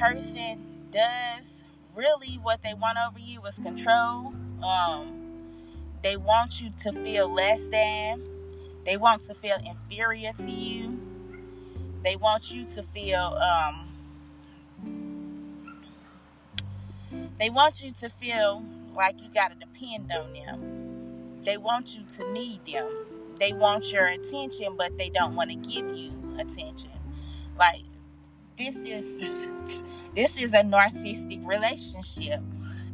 person does really what they want over you is control. Um, they want you to feel less than. They want to feel inferior to you. They want you to feel um, they want you to feel like you got to depend on them. They want you to need them. They want your attention, but they don't want to give you attention. Like this is this is a narcissistic relationship.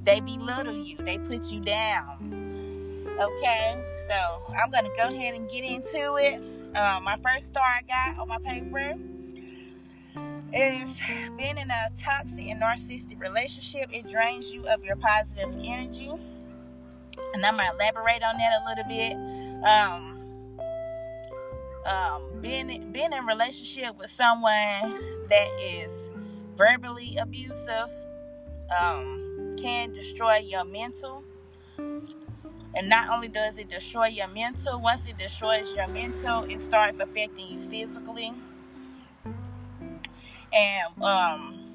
They belittle you. They put you down. Okay, so I'm gonna go ahead and get into it. Um, my first star I got on my paper is being in a toxic and narcissistic relationship. It drains you of your positive energy, and I'm gonna elaborate on that a little bit. Um, um, in relationship with someone that is verbally abusive um, can destroy your mental. And not only does it destroy your mental, once it destroys your mental, it starts affecting you physically. And um,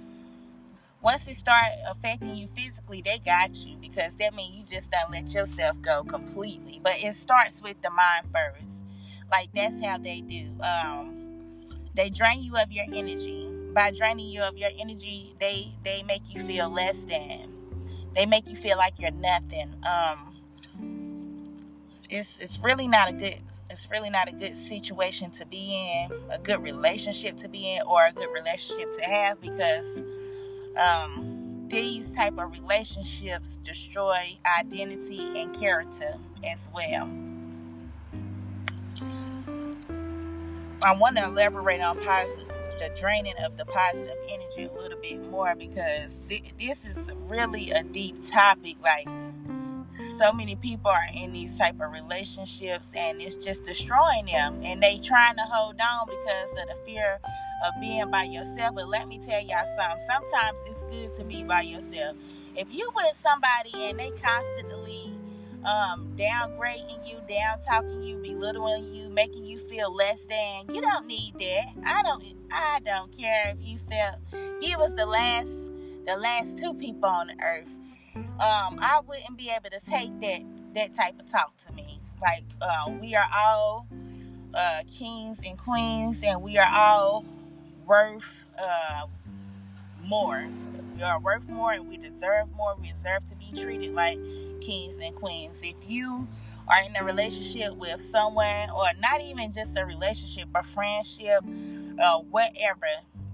once it starts affecting you physically, they got you because that means you just don't let yourself go completely. But it starts with the mind first. Like that's how they do. Um, they drain you of your energy. By draining you of your energy, they they make you feel less than. They make you feel like you're nothing. Um, it's it's really not a good it's really not a good situation to be in, a good relationship to be in, or a good relationship to have because um, these type of relationships destroy identity and character as well. I want to elaborate on positive, the draining of the positive energy a little bit more because th- this is really a deep topic. Like so many people are in these type of relationships and it's just destroying them and they trying to hold on because of the fear of being by yourself but let me tell y'all something sometimes it's good to be by yourself if you with somebody and they constantly um, downgrading you, down talking you, belittling you, making you feel less than. You don't need that. I don't. I don't care if you felt if you was the last, the last two people on the earth. Um, I wouldn't be able to take that that type of talk to me. Like uh, we are all uh, kings and queens, and we are all worth uh, more. We are worth more, and we deserve more. We deserve to be treated like kings and queens. If you are in a relationship with someone, or not even just a relationship, a friendship, uh, whatever,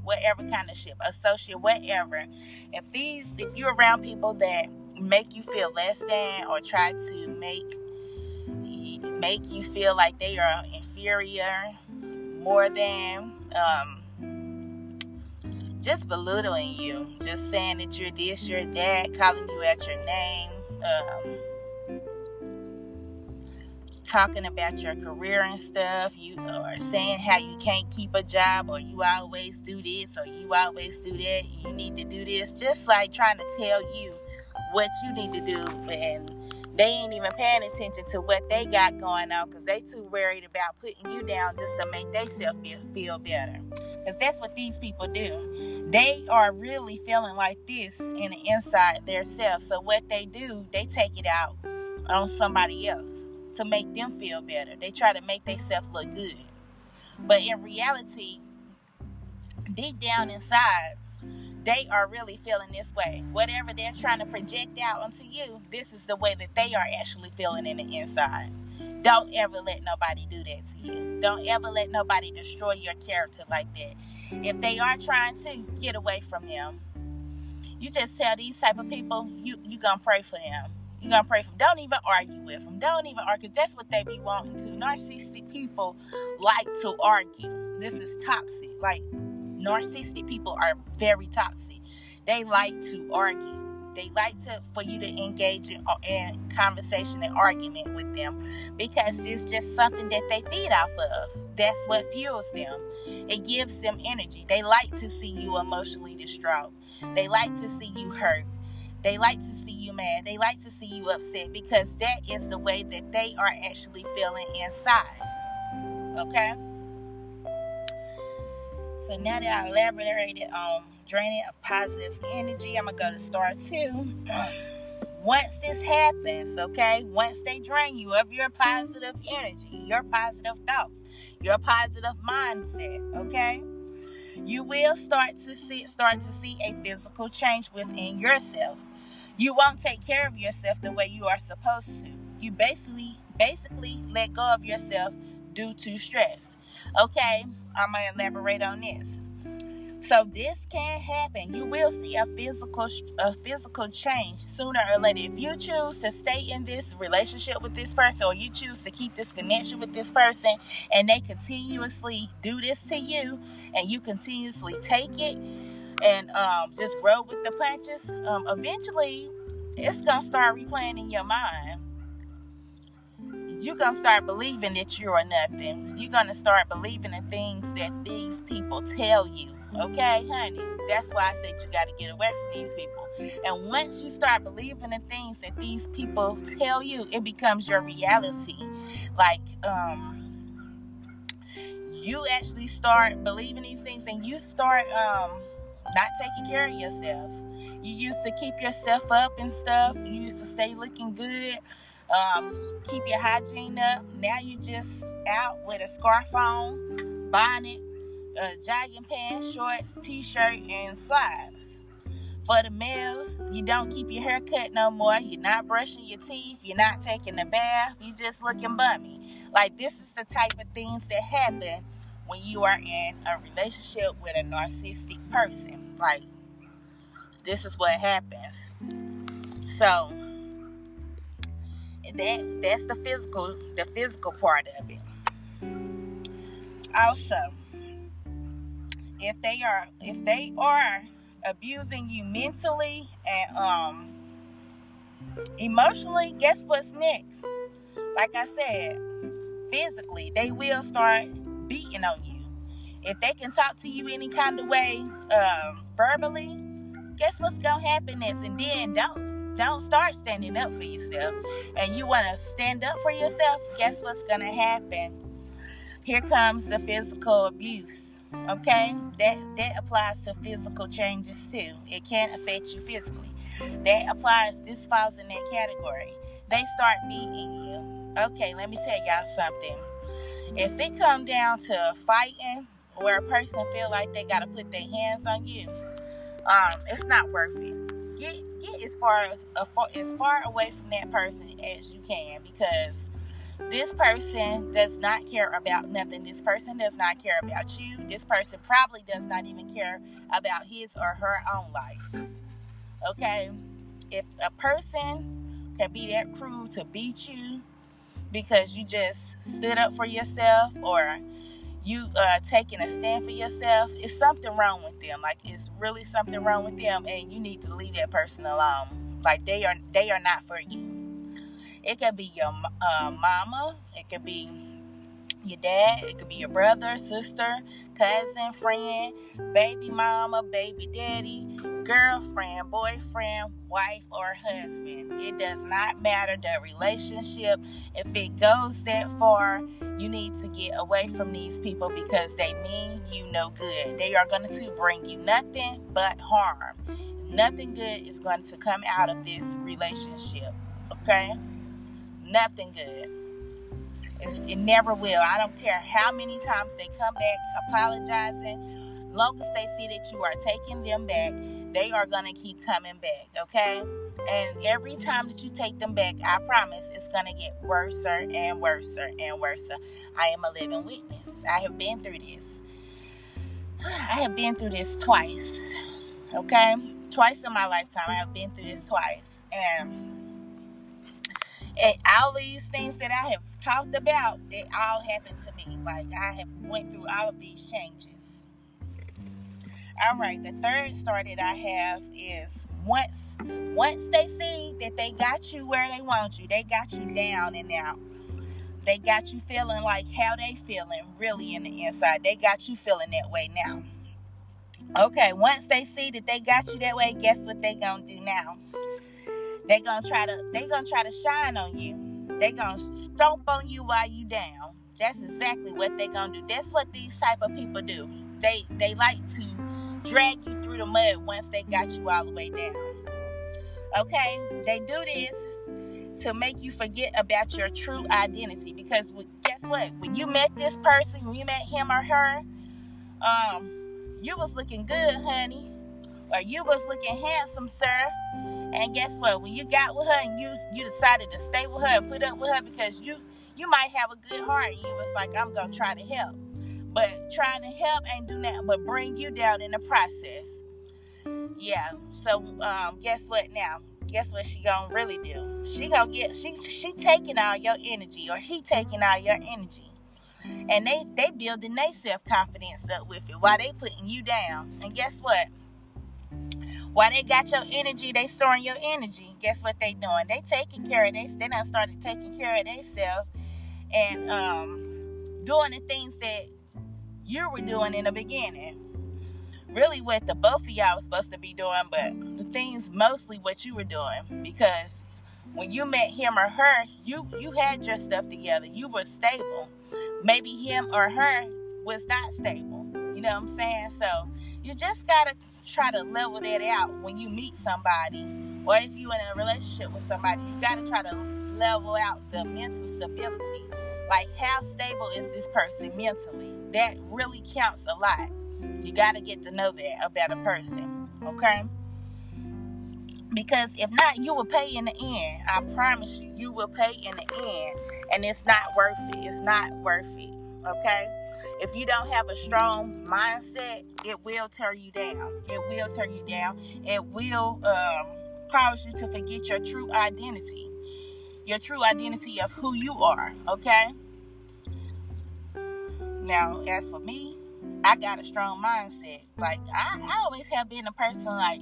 whatever kind of ship, associate, whatever. If these, if you're around people that make you feel less than, or try to make make you feel like they are inferior, more than, um, just belittling you, just saying that you're this, you're that, calling you at your name, um, talking about your career and stuff. You are saying how you can't keep a job, or you always do this, or you always do that. You need to do this. Just like trying to tell you what you need to do, and they ain't even paying attention to what they got going on because they too worried about putting you down just to make themselves feel, feel better. Because that's what these people do. They are really feeling like this in the inside themselves. So what they do, they take it out on somebody else to make them feel better. They try to make themselves look good. But in reality, deep down inside, they are really feeling this way. Whatever they're trying to project out onto you, this is the way that they are actually feeling in the inside. Don't ever let nobody do that to you. Don't ever let nobody destroy your character like that. If they are trying to get away from them, you just tell these type of people you you gonna pray for them. You gonna pray for them. Don't even argue with them. Don't even argue. That's what they be wanting to. Narcissistic people like to argue. This is toxic. Like narcissistic people are very toxic. They like to argue. They like to for you to engage in, uh, in conversation and argument with them because it's just something that they feed off of. That's what fuels them. It gives them energy. They like to see you emotionally distraught. They like to see you hurt. They like to see you mad. They like to see you upset because that is the way that they are actually feeling inside. Okay? So now that I elaborated on draining of positive energy. I'm gonna go to star two. Once this happens, okay, once they drain you of your positive energy, your positive thoughts, your positive mindset, okay, you will start to see start to see a physical change within yourself. You won't take care of yourself the way you are supposed to. You basically basically let go of yourself due to stress. Okay, I'm gonna elaborate on this. So this can happen. You will see a physical a physical change sooner or later. If you choose to stay in this relationship with this person or you choose to keep this connection with this person and they continuously do this to you and you continuously take it and um, just roll with the punches, um, eventually it's gonna start replaying in your mind you're gonna start believing that you're nothing. You're gonna start believing the things that these people tell you. Okay, honey. That's why I said you gotta get away from these people. And once you start believing the things that these people tell you, it becomes your reality. Like, um, you actually start believing these things and you start um not taking care of yourself. You used to keep yourself up and stuff. You used to stay looking good um, keep your hygiene up. Now you're just out with a scarf on, bonnet, uh, jogging pants, shorts, t-shirt, and slides. For the males, you don't keep your hair cut no more. You're not brushing your teeth. You're not taking a bath. You're just looking bummy. Like this is the type of things that happen when you are in a relationship with a narcissistic person. Like this is what happens. So that that's the physical the physical part of it. Also if they are if they are abusing you mentally and um emotionally guess what's next? Like i said physically they will start beating on you. If they can talk to you any kind of way um, verbally guess what's gonna happen next? And then don't don't start standing up for yourself and you want to stand up for yourself, guess what's going to happen? Here comes the physical abuse. Okay? That that applies to physical changes too. It can affect you physically. That applies this falls in that category. They start beating you. Okay, let me tell y'all something. If it come down to fighting where a person feel like they got to put their hands on you, um, it's not worth it get get as far as as far away from that person as you can because this person does not care about nothing. This person does not care about you. This person probably does not even care about his or her own life. Okay? If a person can be that cruel to beat you because you just stood up for yourself or you uh, taking a stand for yourself, it's something wrong with them. Like it's really something wrong with them, and you need to leave that person alone. Like they are they are not for you. It could be your uh, mama. It could be your dad, it could be your brother, sister, cousin, friend, baby mama, baby daddy, girlfriend, boyfriend, wife, or husband. It does not matter the relationship. If it goes that far, you need to get away from these people because they mean you no good. They are going to bring you nothing but harm. Nothing good is going to come out of this relationship. Okay? Nothing good. It's, it never will. I don't care how many times they come back apologizing. Long as they see that you are taking them back, they are going to keep coming back, okay? And every time that you take them back, I promise it's going to get worse and worse and worse. I am a living witness. I have been through this. I have been through this twice, okay? Twice in my lifetime. I have been through this twice. And and all these things that I have talked about, it all happened to me. Like I have went through all of these changes. All right, the third story that I have is once once they see that they got you where they want you, they got you down and out. They got you feeling like how they feeling really in the inside. They got you feeling that way now. Okay, once they see that they got you that way, guess what they gonna do now? They gonna try to they gonna try to shine on you. They gonna stomp on you while you down. That's exactly what they gonna do. That's what these type of people do. They they like to drag you through the mud once they got you all the way down. Okay? They do this to make you forget about your true identity because guess what? When you met this person, when you met him or her, um, you was looking good, honey, or you was looking handsome, sir. And guess what? When you got with her and you you decided to stay with her and put up with her because you you might have a good heart. And you was like, I'm gonna try to help. But trying to help ain't do nothing but bring you down in the process. Yeah. So um, guess what now? Guess what she gonna really do? She gonna get she she taking all your energy or he taking all your energy. And they they building their self confidence up with it while they putting you down. And guess what? While they got your energy, they storing your energy. Guess what they doing? They taking care of they they done started taking care of themselves and um doing the things that you were doing in the beginning. Really what the both of y'all was supposed to be doing, but the things mostly what you were doing because when you met him or her, you you had your stuff together. You were stable. Maybe him or her was not stable. You know what I'm saying? So you just gotta try to level that out when you meet somebody or if you're in a relationship with somebody you got to try to level out the mental stability like how stable is this person mentally that really counts a lot you got to get to know that about a person okay because if not you will pay in the end i promise you you will pay in the end and it's not worth it it's not worth it okay if you don't have a strong mindset, it will tear you down. It will tear you down. It will um, cause you to forget your true identity, your true identity of who you are. Okay. Now, as for me, I got a strong mindset. Like I, I always have been a person like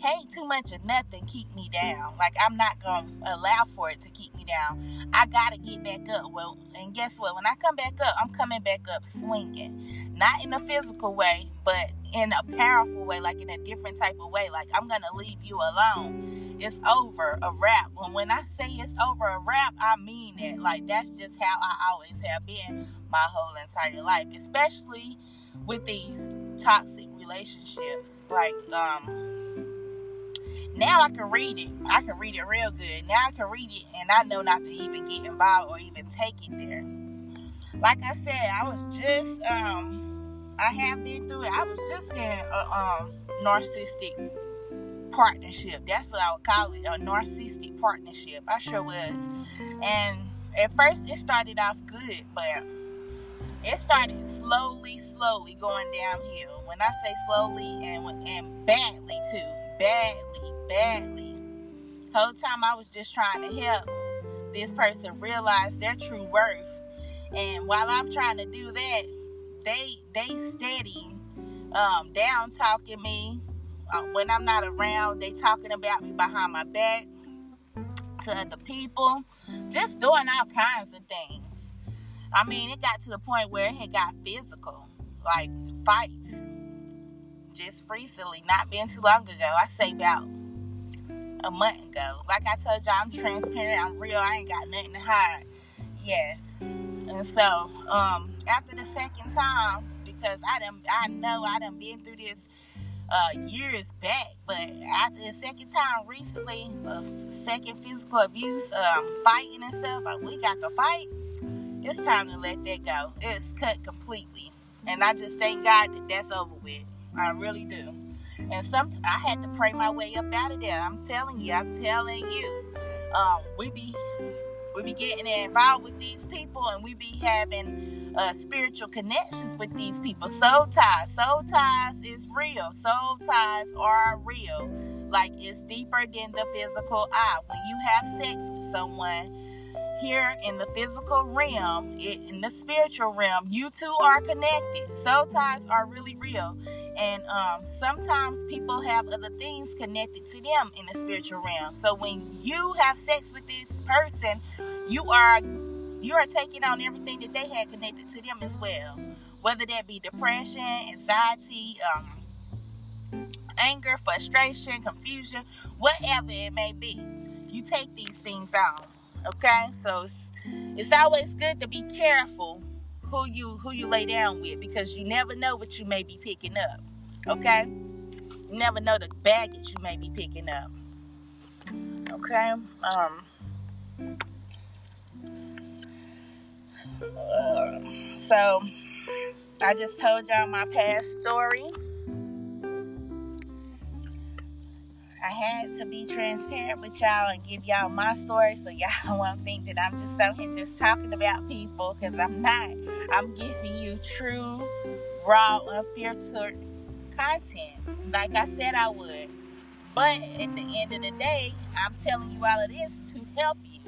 can't too much of nothing keep me down. Like I'm not gonna allow for it to keep me down. I gotta get back up. Well, and guess what? When I come back up, I'm coming back up swinging, not in a physical way, but in a powerful way, like in a different type of way. Like I'm gonna leave you alone. It's over a wrap. When when I say it's over a wrap, I mean it. Like that's just how I always have been my whole entire life, especially with these toxic relationships. Like um now I can read it. I can read it real good. Now I can read it and I know not to even get involved or even take it there. Like I said, I was just um I have been through it. I was just in a um narcissistic partnership. That's what I would call it, a narcissistic partnership. I sure was. And at first it started off good, but it started slowly, slowly going downhill. When I say slowly and and badly too, badly, badly. Whole time I was just trying to help this person realize their true worth. And while I'm trying to do that, they they steady um, down talking me uh, when I'm not around. They talking about me behind my back to other people, just doing all kinds of things. I mean, it got to the point where it got physical, like fights. Just recently, not been too long ago. I say about a month ago. Like I told y'all, I'm transparent. I'm real. I ain't got nothing to hide. Yes. And so, um, after the second time, because I done, I know I done been through this uh, years back, but after the second time recently, uh, second physical abuse, um, fighting and stuff, uh, we got to fight. It's time to let that go. It's cut completely, and I just thank God that that's over with. I really do. And some I had to pray my way up out of there. I'm telling you, I'm telling you. Um, we be we be getting involved with these people and we be having uh, spiritual connections with these people. Soul ties. Soul ties is real. Soul ties are real. Like it's deeper than the physical eye. When you have sex with someone here in the physical realm, in the spiritual realm, you two are connected. Soul ties are really real and um, sometimes people have other things connected to them in the spiritual realm. So when you have sex with this person, you are you are taking on everything that they had connected to them as well, whether that be depression, anxiety, um, anger, frustration, confusion, whatever it may be. You take these things on. Okay, so it's, it's always good to be careful who you who you lay down with because you never know what you may be picking up. Okay? You never know the baggage you may be picking up. Okay? Um uh, so I just told y'all my past story. I had to be transparent with y'all and give y'all my story so y'all won't think that I'm just out here just talking about people because I'm not. I'm giving you true, raw, unfiltered content like I said I would. But at the end of the day, I'm telling you all of this to help you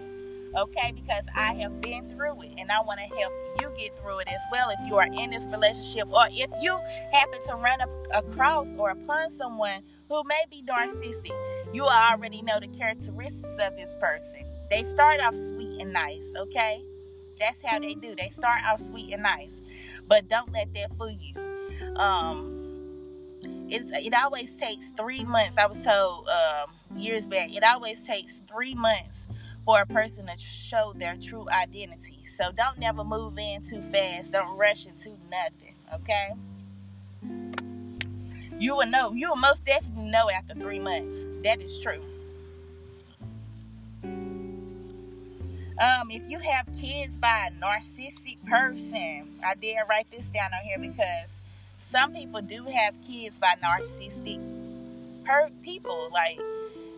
okay? Because I have been through it and I want to help you get through it as well if you are in this relationship or if you happen to run up across or upon someone who may be narcissistic. You already know the characteristics of this person. They start off sweet and nice, okay? That's how they do. They start off sweet and nice. But don't let that fool you. Um, it's, it always takes three months. I was told um, years back. It always takes three months for a person to show their true identity. So don't never move in too fast. Don't rush into nothing. Okay. You will know. You will most definitely know after three months. That is true. Um, if you have kids by a narcissistic person, I did write this down on here because some people do have kids by narcissistic per- people. Like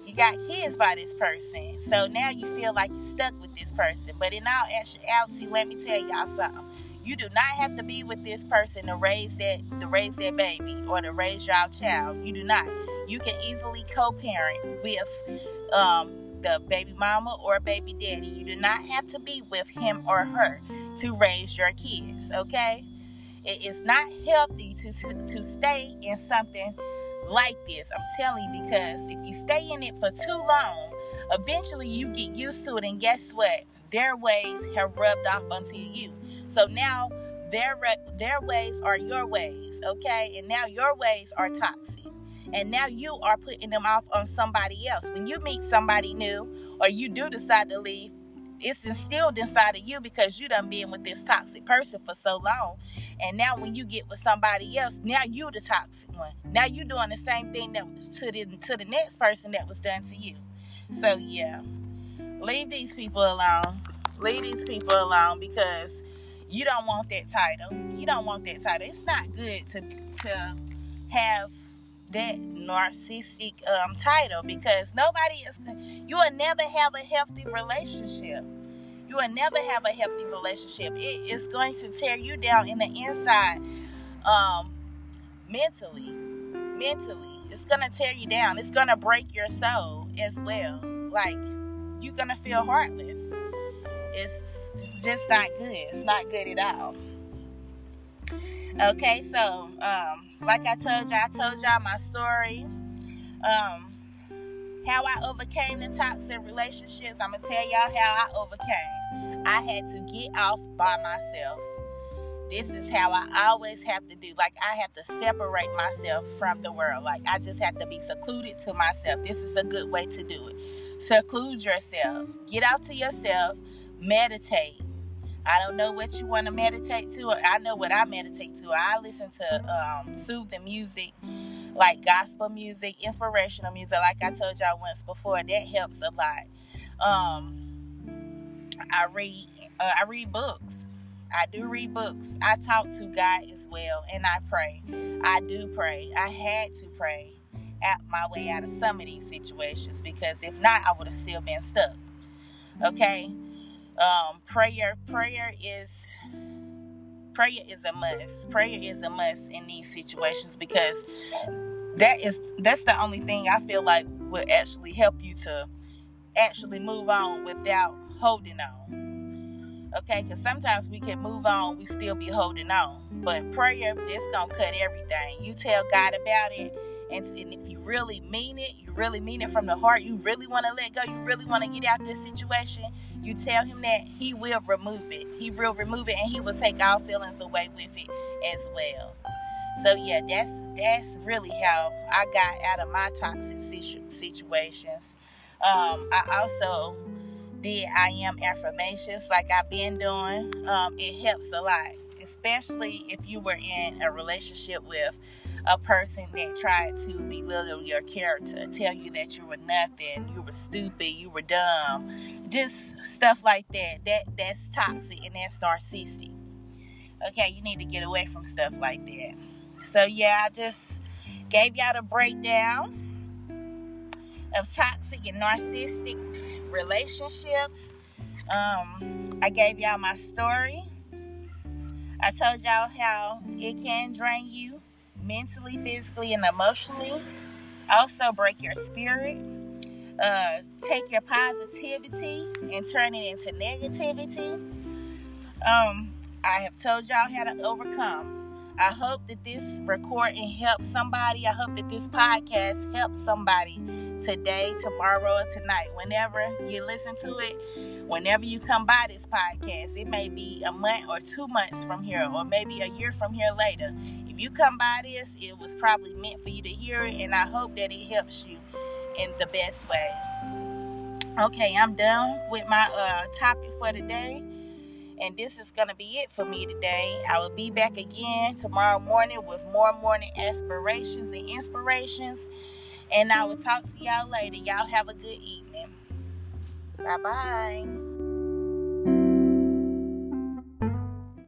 you got kids by this person. So now you feel like you're stuck with this person. But in all actuality, let me tell y'all something. You do not have to be with this person to raise that to raise that baby or to raise your child. You do not. You can easily co-parent with um, the baby mama or baby daddy. You do not have to be with him or her to raise your kids. Okay, it is not healthy to to stay in something like this. I'm telling you because if you stay in it for too long, eventually you get used to it, and guess what? Their ways have rubbed off onto you. So now their their ways are your ways, okay? And now your ways are toxic. And now you are putting them off on somebody else. When you meet somebody new or you do decide to leave, it's instilled inside of you because you done been with this toxic person for so long. And now when you get with somebody else, now you the toxic one. Now you doing the same thing that was to the to the next person that was done to you. So yeah. Leave these people alone. Leave these people alone because you don't want that title. You don't want that title. It's not good to to have that narcissistic um, title because nobody is you will never have a healthy relationship. You will never have a healthy relationship. It is going to tear you down in the inside um, mentally mentally. It's gonna tear you down. It's gonna break your soul as well. Like you're gonna feel heartless it's, it's just not good it's not good at all okay so um like I told y'all, I told y'all my story. Um, how I overcame the toxic relationships. I'm gonna tell y'all how I overcame. I had to get off by myself. This is how I always have to do. Like I have to separate myself from the world. Like I just have to be secluded to myself. This is a good way to do it. Seclude yourself. Get out to yourself. Meditate I don't know what you want to meditate to. I know what I meditate to. I listen to um, soothing music, like gospel music, inspirational music. Like I told y'all once before, that helps a lot. Um, I read. Uh, I read books. I do read books. I talk to God as well, and I pray. I do pray. I had to pray out my way out of some of these situations because if not, I would have still been stuck. Okay um, prayer prayer is prayer is a must. Prayer is a must in these situations because that is that's the only thing i feel like will actually help you to actually move on without holding on. Okay because sometimes we can move on we still be holding on but prayer is gonna cut everything. You tell god about it and, and if you really mean it, you really mean it from the heart, you really want to let go, you really want to get out this situation, you tell him that he will remove it. He will remove it and he will take all feelings away with it as well. So yeah, that's that's really how I got out of my toxic situations. Um, I also did I am affirmations like I've been doing. Um, it helps a lot especially if you were in a relationship with a person that tried to belittle your character, tell you that you were nothing, you were stupid, you were dumb, just stuff like that. That that's toxic and that's narcissistic. Okay, you need to get away from stuff like that. So yeah, I just gave y'all the breakdown of toxic and narcissistic relationships. Um, I gave y'all my story. I told y'all how it can drain you mentally, physically, and emotionally. Also, break your spirit. Uh, take your positivity and turn it into negativity. Um, I have told y'all how to overcome. I hope that this recording helps somebody. I hope that this podcast helps somebody today, tomorrow, or tonight. Whenever you listen to it, whenever you come by this podcast, it may be a month or two months from here, or maybe a year from here later. If you come by this, it was probably meant for you to hear it, and I hope that it helps you in the best way. Okay, I'm done with my uh, topic for today. And this is going to be it for me today. I will be back again tomorrow morning with more morning aspirations and inspirations. And I will talk to y'all later. Y'all have a good evening. Bye bye.